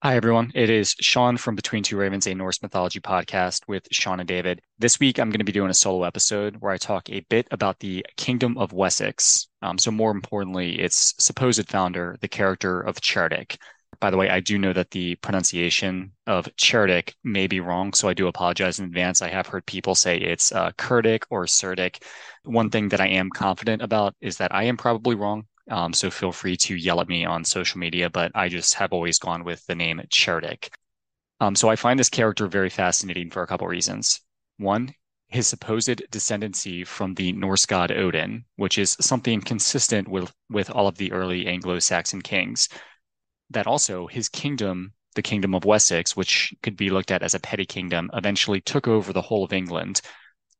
Hi, everyone. It is Shawn from Between Two Ravens, a Norse mythology podcast with Shawn and David. This week, I'm going to be doing a solo episode where I talk a bit about the Kingdom of Wessex. Um, so, more importantly, its supposed founder, the character of Cerdic. By the way, I do know that the pronunciation of Cerdic may be wrong, so I do apologize in advance. I have heard people say it's uh, Kurdic or Cerdic. One thing that I am confident about is that I am probably wrong. Um, so feel free to yell at me on social media, but I just have always gone with the name Cerdic. Um, so I find this character very fascinating for a couple reasons. One, his supposed descendancy from the Norse god Odin, which is something consistent with, with all of the early Anglo-Saxon kings. That also his kingdom, the kingdom of Wessex, which could be looked at as a petty kingdom, eventually took over the whole of England,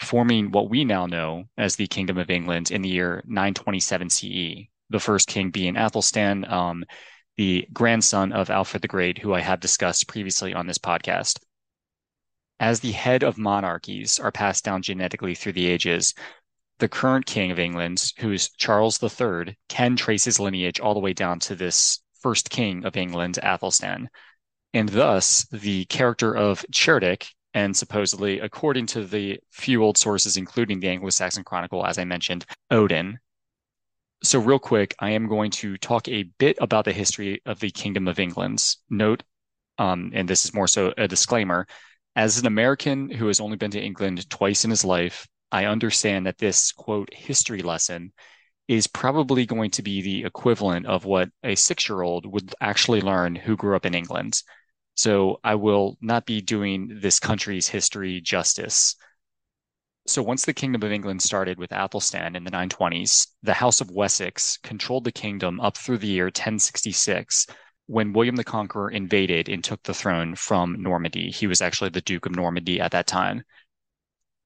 forming what we now know as the Kingdom of England in the year 927 CE, the first king being Athelstan, um, the grandson of Alfred the Great, who I have discussed previously on this podcast. As the head of monarchies are passed down genetically through the ages, the current king of England, who is Charles III, can trace his lineage all the way down to this first king of England, Athelstan. And thus, the character of Cerdic, and supposedly, according to the few old sources, including the Anglo Saxon Chronicle, as I mentioned, Odin, so, real quick, I am going to talk a bit about the history of the Kingdom of England. Note, um, and this is more so a disclaimer, as an American who has only been to England twice in his life, I understand that this quote history lesson is probably going to be the equivalent of what a six year old would actually learn who grew up in England. So I will not be doing this country's history justice. So once the Kingdom of England started with Athelstan in the 920s, the House of Wessex controlled the kingdom up through the year 1066 when William the Conqueror invaded and took the throne from Normandy. He was actually the Duke of Normandy at that time.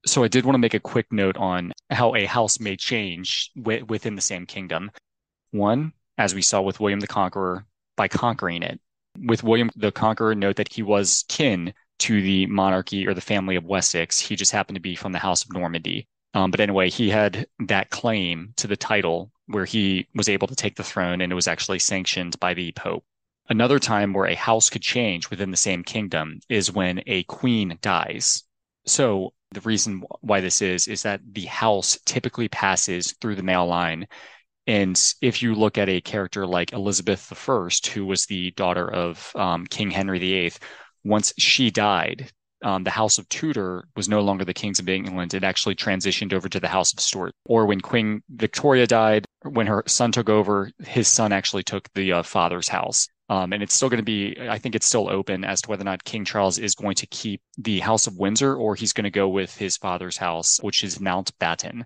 So I did want to make a quick note on how a house may change w- within the same kingdom. One, as we saw with William the Conqueror, by conquering it. With William the Conqueror, note that he was kin to the monarchy or the family of Wessex. He just happened to be from the House of Normandy. Um, but anyway, he had that claim to the title where he was able to take the throne and it was actually sanctioned by the Pope. Another time where a house could change within the same kingdom is when a queen dies. So the reason why this is, is that the house typically passes through the male line. And if you look at a character like Elizabeth I, who was the daughter of um, King Henry VIII, once she died, um, the House of Tudor was no longer the Kings of England. It actually transitioned over to the House of Stuart. Or when Queen Victoria died, when her son took over, his son actually took the uh, father's house. Um, and it's still going to be, I think it's still open as to whether or not King Charles is going to keep the House of Windsor or he's going to go with his father's house, which is Mountbatten.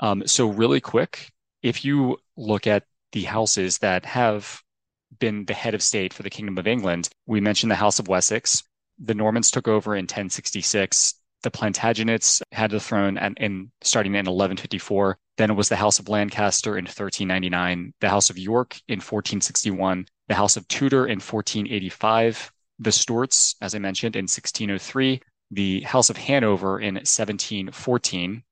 Um, so, really quick, if you look at the houses that have been the head of state for the Kingdom of England. We mentioned the House of Wessex. The Normans took over in 1066. The Plantagenets had the throne and in starting in 1154. Then it was the House of Lancaster in 1399, the House of York in 1461, the House of Tudor in 1485, the Stuarts, as I mentioned, in 1603, the House of Hanover in 1714,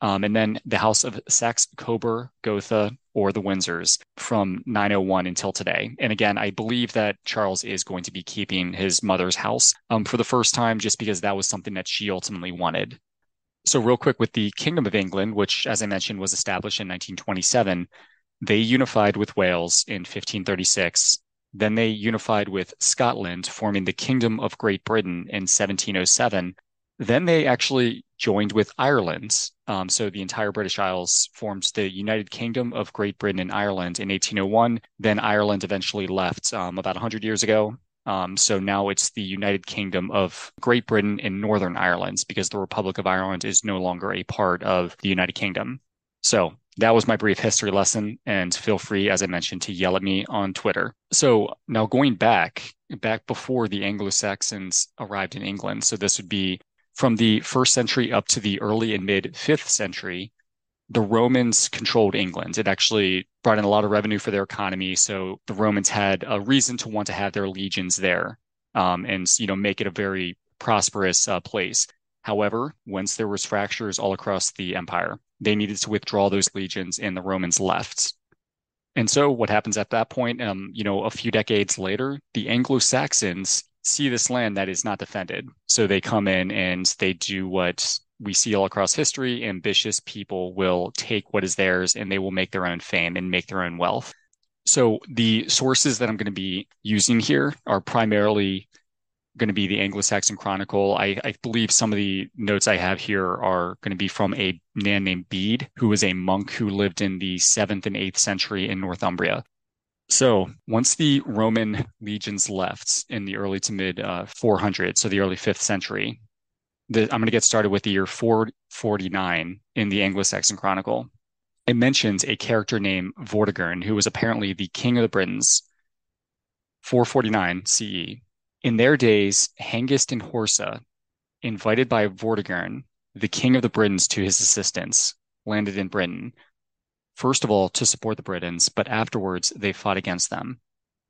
um, and then the House of Saxe Coburg, Gotha, or the Windsors from 901 until today. And again, I believe that Charles is going to be keeping his mother's house um, for the first time just because that was something that she ultimately wanted. So, real quick with the Kingdom of England, which, as I mentioned, was established in 1927, they unified with Wales in 1536. Then they unified with Scotland, forming the Kingdom of Great Britain in 1707. Then they actually joined with Ireland. Um, so the entire British Isles formed the United Kingdom of Great Britain and Ireland in 1801. Then Ireland eventually left um, about 100 years ago. Um, so now it's the United Kingdom of Great Britain and Northern Ireland because the Republic of Ireland is no longer a part of the United Kingdom. So that was my brief history lesson. And feel free, as I mentioned, to yell at me on Twitter. So now going back, back before the Anglo Saxons arrived in England. So this would be from the first century up to the early and mid fifth century, the Romans controlled England. It actually brought in a lot of revenue for their economy. So the Romans had a reason to want to have their legions there um, and, you know, make it a very prosperous uh, place. However, once there was fractures all across the empire, they needed to withdraw those legions and the Romans left. And so what happens at that point, um, you know, a few decades later, the Anglo-Saxons see this land that is not defended. So they come in and they do what we see all across history. Ambitious people will take what is theirs and they will make their own fame and make their own wealth. So the sources that I'm going to be using here are primarily going to be the Anglo-Saxon Chronicle. I, I, believe some of the notes I have here are going to be from a man named Bede, who was a monk who lived in the seventh and eighth century in Northumbria. So once the Roman legions left in the early to mid uh, 400s, so the early fifth century, the, I'm going to get started with the year 449 in the Anglo-Saxon Chronicle. It mentions a character named Vortigern, who was apparently the king of the Britons. 449 CE. In their days, Hengist and Horsa, invited by Vortigern, the king of the Britons, to his assistance, landed in Britain. First of all, to support the Britons, but afterwards they fought against them.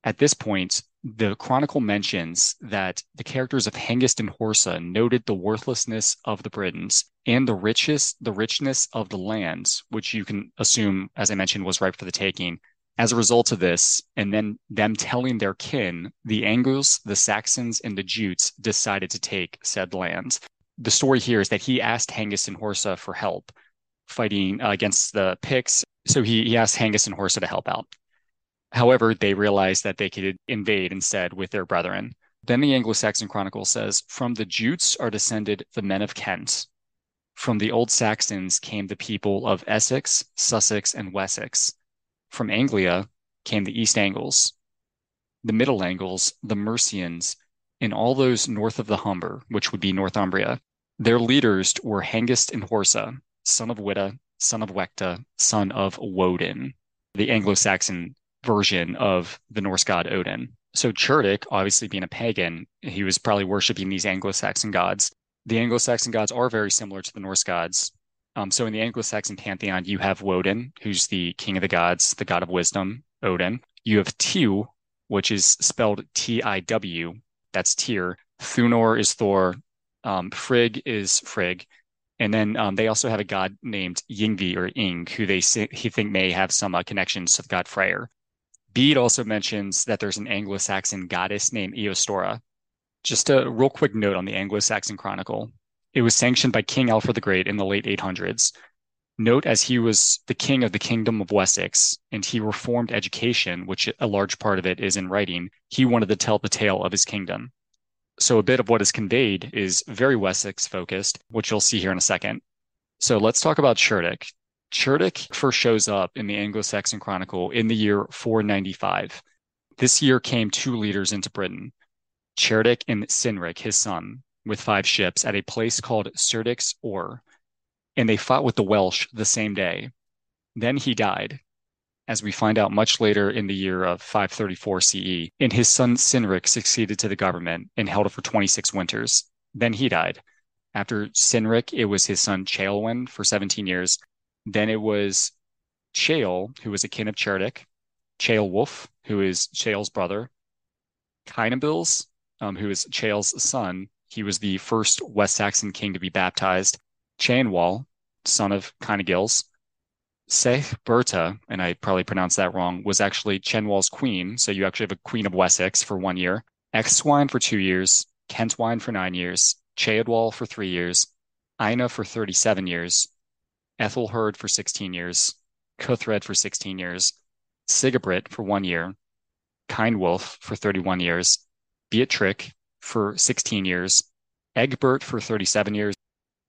At this point, the chronicle mentions that the characters of Hengist and Horsa noted the worthlessness of the Britons and the richest, the richness of the lands, which you can assume, as I mentioned, was ripe for the taking. As a result of this, and then them telling their kin, the Angles, the Saxons, and the Jutes decided to take said lands. The story here is that he asked Hengist and Horsa for help fighting uh, against the Picts. So he, he asked Hengist and Horsa to help out. However, they realized that they could invade instead with their brethren. Then the Anglo Saxon Chronicle says, From the Jutes are descended the men of Kent. From the Old Saxons came the people of Essex, Sussex, and Wessex. From Anglia came the East Angles, the Middle Angles, the Mercians, and all those north of the Humber, which would be Northumbria. Their leaders were Hengist and Horsa, son of Witta, son of Wecta, son of Woden. The Anglo Saxon version of the Norse god Odin. So Cerdic, obviously being a pagan, he was probably worshiping these Anglo-Saxon gods. The Anglo-Saxon gods are very similar to the Norse gods. Um, so in the Anglo-Saxon pantheon, you have Woden, who's the king of the gods, the god of wisdom, Odin. You have Tiw, which is spelled T-I-W. That's Tyr. Thunor is Thor. Um, Frigg is Frigg. And then um, they also have a god named Yngvi or Ing, who they say, he think may have some uh, connections to the god Freyr. Bede also mentions that there's an Anglo-Saxon goddess named Eostora. Just a real quick note on the Anglo-Saxon Chronicle. It was sanctioned by King Alfred the Great in the late 800s. Note as he was the king of the kingdom of Wessex and he reformed education, which a large part of it is in writing, he wanted to tell the tale of his kingdom. So a bit of what is conveyed is very Wessex focused, which you'll see here in a second. So let's talk about Cerdic. Cerdic first shows up in the Anglo-Saxon Chronicle in the year 495. This year came two leaders into Britain, Cerdic and Cynric, his son, with five ships at a place called Cerdic's Ore, and they fought with the Welsh the same day. Then he died, as we find out much later in the year of 534 CE, and his son Cynric succeeded to the government and held it for 26 winters. Then he died. After Cynric, it was his son Ceawlin for 17 years, then it was Ceol, who was a kin of Cerdic, Ceolwulf, who is Ceol's brother, Cynegils, um, who is Ceol's son. He was the first West Saxon king to be baptized. Ceanwal, son of Cynegils. Seth-Berta, and I probably pronounced that wrong, was actually Ceanwal's queen. So you actually have a queen of Wessex for one year. Exwine for two years, Kentwine for nine years, Ceodwal for three years, Ina for 37 years, Ethelherd for 16 years, Cuthred for 16 years, Sigibrit for one year, Cynewulf for 31 years, Beatric for 16 years, Egbert for 37 years,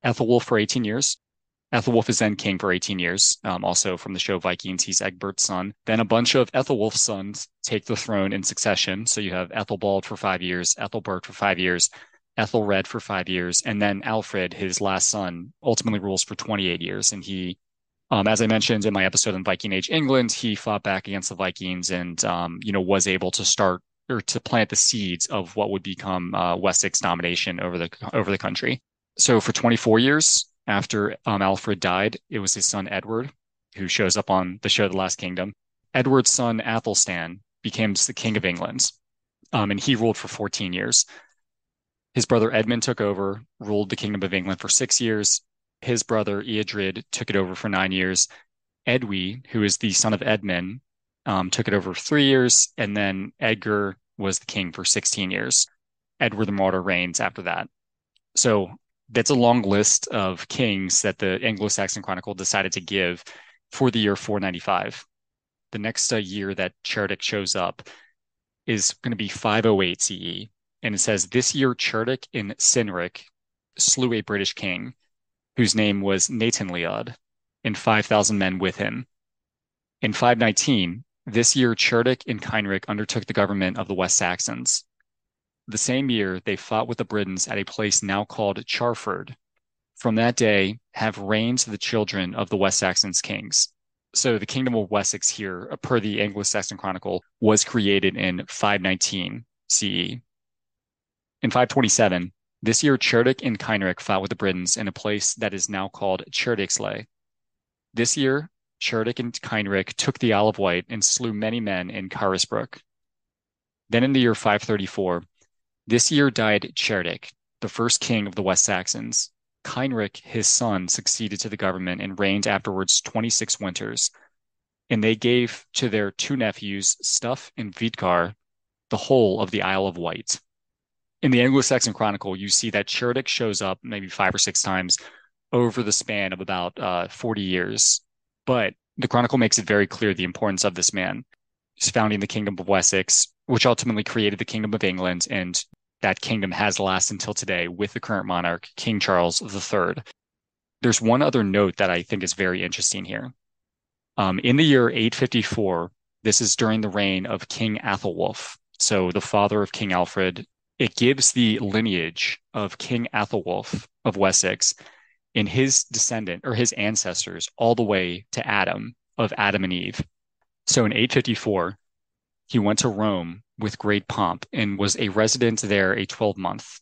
Ethelwulf for 18 years. Ethelwulf is then king for 18 years. Um, also from the show Vikings, he's Egbert's son. Then a bunch of Ethelwulf's sons take the throne in succession. So you have Ethelbald for five years, Ethelbert for five years, Ethelred for five years, and then Alfred, his last son, ultimately rules for 28 years. And he, um, as I mentioned in my episode on Viking Age England, he fought back against the Vikings and, um, you know, was able to start or to plant the seeds of what would become uh, Wessex domination over the over the country. So for 24 years after um, Alfred died, it was his son Edward who shows up on the show The Last Kingdom. Edward's son Athelstan became the king of England, um, and he ruled for 14 years. His brother Edmund took over, ruled the Kingdom of England for six years. His brother Eadred took it over for nine years. Edwy, who is the son of Edmund, um, took it over for three years, and then Edgar was the king for 16 years. Edward the Martyr reigns after that. So that's a long list of kings that the Anglo-Saxon Chronicle decided to give for the year 495. The next uh, year that Cerdic shows up is going to be 508 CE. And it says, This year Cerdic in Cynric slew a British king whose name was Natanleod, and 5,000 men with him. In 519, this year Cerdic and Cynric undertook the government of the West Saxons. The same year, they fought with the Britons at a place now called Charford. From that day have reigned the children of the West Saxons kings. So the kingdom of Wessex here, per the Anglo-Saxon Chronicle, was created in 519 CE. In 527, this year Cerdic and Cynric fought with the Britons in a place that is now called Cerdicsley. This year, Cerdic and Cynric took the Isle of Wight and slew many men in Carisbrooke. Then in the year 534, this year died Cerdic, the first king of the West Saxons. Cynric, his son, succeeded to the government and reigned afterwards 26 winters. And they gave to their two nephews, Stuf and Wihtgar, the whole of the Isle of Wight. In the Anglo-Saxon Chronicle, you see that Cerdic shows up maybe five or six times over the span of about uh, 40 years. But the Chronicle makes it very clear the importance of this man. He's founding the Kingdom of Wessex, which ultimately created the Kingdom of England and that kingdom has lasted until today with the current monarch, King Charles III. There's one other note that I think is very interesting here. Um, in the year 854, this is during the reign of King Athelwulf, so the father of King Alfred. It gives the lineage of King Athelwulf of Wessex in his descendant or his ancestors all the way to Adam of Adam and Eve. So in 854, he went to Rome with great pomp and was a resident there a twelvemonth.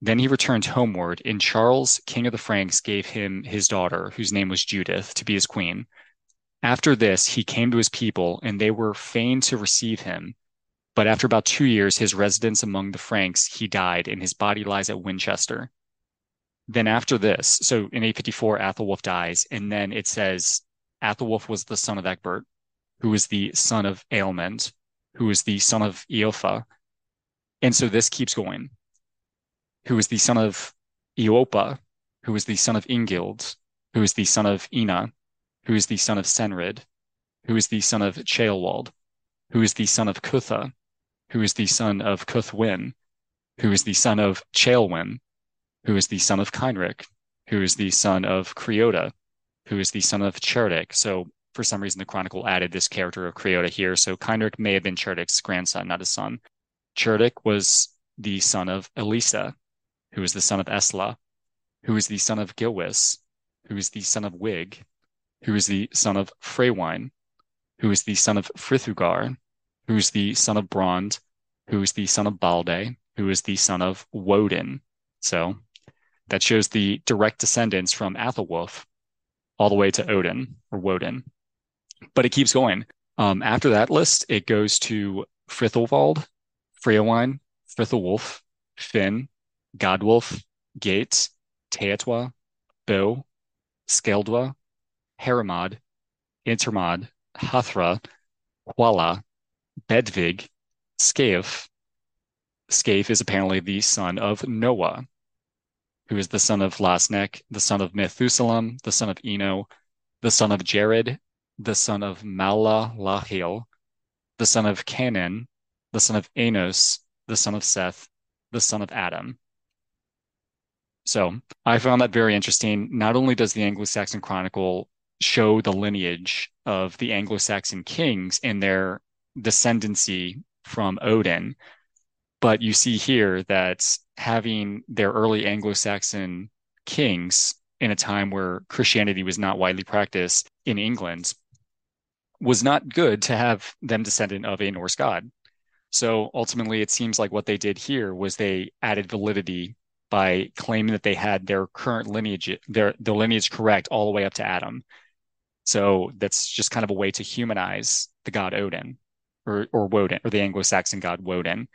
Then he returned homeward, and Charles, king of the Franks, gave him his daughter, whose name was Judith, to be his queen. After this, he came to his people, and they were fain to receive him. But after about two years, his residence among the Franks, he died, and his body lies at Winchester. Then after this, so in 854, Athelwulf dies, and then it says Athelwulf was the son of Ecbert, who was the son of Aelmund, who is the son of Eofa. And so this keeps going. Who is the son of Eopa, who is the son of Ingild, who is the son of Ina, who is the son of Senrid, who is the son of Ceolwald, who is the son of Cutha, who is the son of Cuthwin, who is the son of Ceawlin, who is the son of Cynric, who is the son of Creota, who is the son of Cerdic. So for some reason the Chronicle added this character of Creota here. So Cynric may have been Cerdic's grandson, not his son. Cerdic was the son of Elisa, who is the son of Esla, who is the son of Gilwis, who is the son of Wig, who is the son of Freywine, who is the son of Frithugar, who is the son of Brond, who is the son of Balde, who is the son of Woden. So that shows the direct descendants from Athelwulf all the way to Odin or Woden but it keeps going. Um, after that list, it goes to Frithilwald, Freowine, Frithilwulf, Finn, Godwulf, Gates, Teatwa, Bo, Skeldwa, Haramad, Intermod, Hathra, Quala, Bedvig, Scaife. Scaife is apparently the son of Noah, who is the son of Lasnek, the son of Methuselah, the son of Eno, the son of Jared, the son of Malalahil, the son of Canaan, the son of Enos, the son of Seth, the son of Adam. So I found that very interesting. Not only does the Anglo-Saxon Chronicle show the lineage of the Anglo-Saxon kings and their descendancy from Odin, but you see here that having their early Anglo-Saxon kings in a time where Christianity was not widely practiced in England was not good to have them descendant of a Norse god. So ultimately, it seems like what they did here was they added validity by claiming that they had their current lineage, their the lineage correct all the way up to Adam. So that's just kind of a way to humanize the god Odin, or or Woden, or the Anglo-Saxon god Woden.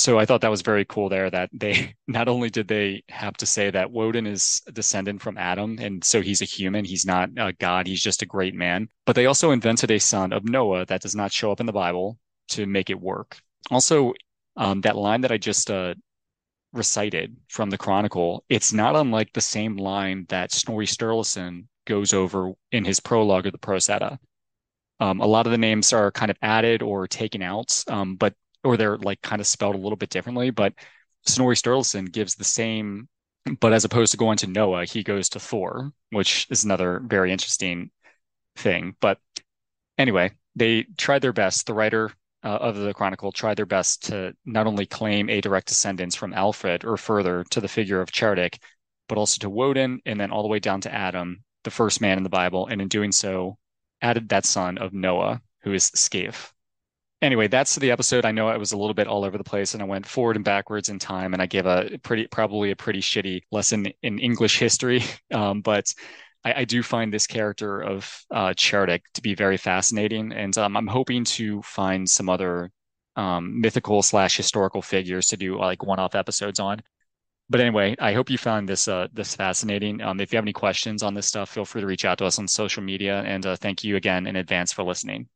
So I thought that was very cool there that they not only did they have to say that Woden is a descendant from Adam, and so he's a human, he's not a god, he's just a great man, but they also invented a son of Noah that does not show up in the Bible to make it work. Also, um, that line that I just uh, recited from the Chronicle, it's not unlike the same line that Snorri Sturluson goes over in his prologue of the Prose Edda. Um, a lot of the names are kind of added or taken out, um, but or they're like kind of spelled a little bit differently. But Snorri Sturluson gives the same, but as opposed to going to Noah, he goes to Thor, which is another very interesting thing. But anyway, they tried their best. The writer uh, of the Chronicle tried their best to not only claim a direct descendance from Alfred or further to the figure of Cerdic, but also to Woden and then all the way down to Adam, the first man in the Bible, and in doing so, added that son of Noah, who is Scaife. Anyway, that's the episode. I know I was a little bit all over the place and I went forward and backwards in time and I gave a pretty, probably a pretty shitty lesson in English history. Um, but I, I, do find this character of uh, to be very fascinating, and um, I'm hoping to find some other um, mythical slash historical figures to do like one-off episodes on. But anyway, I hope you found this uh, this fascinating. Um, if you have any questions on this stuff, feel free to reach out to us on social media. And uh, thank you again in advance for listening.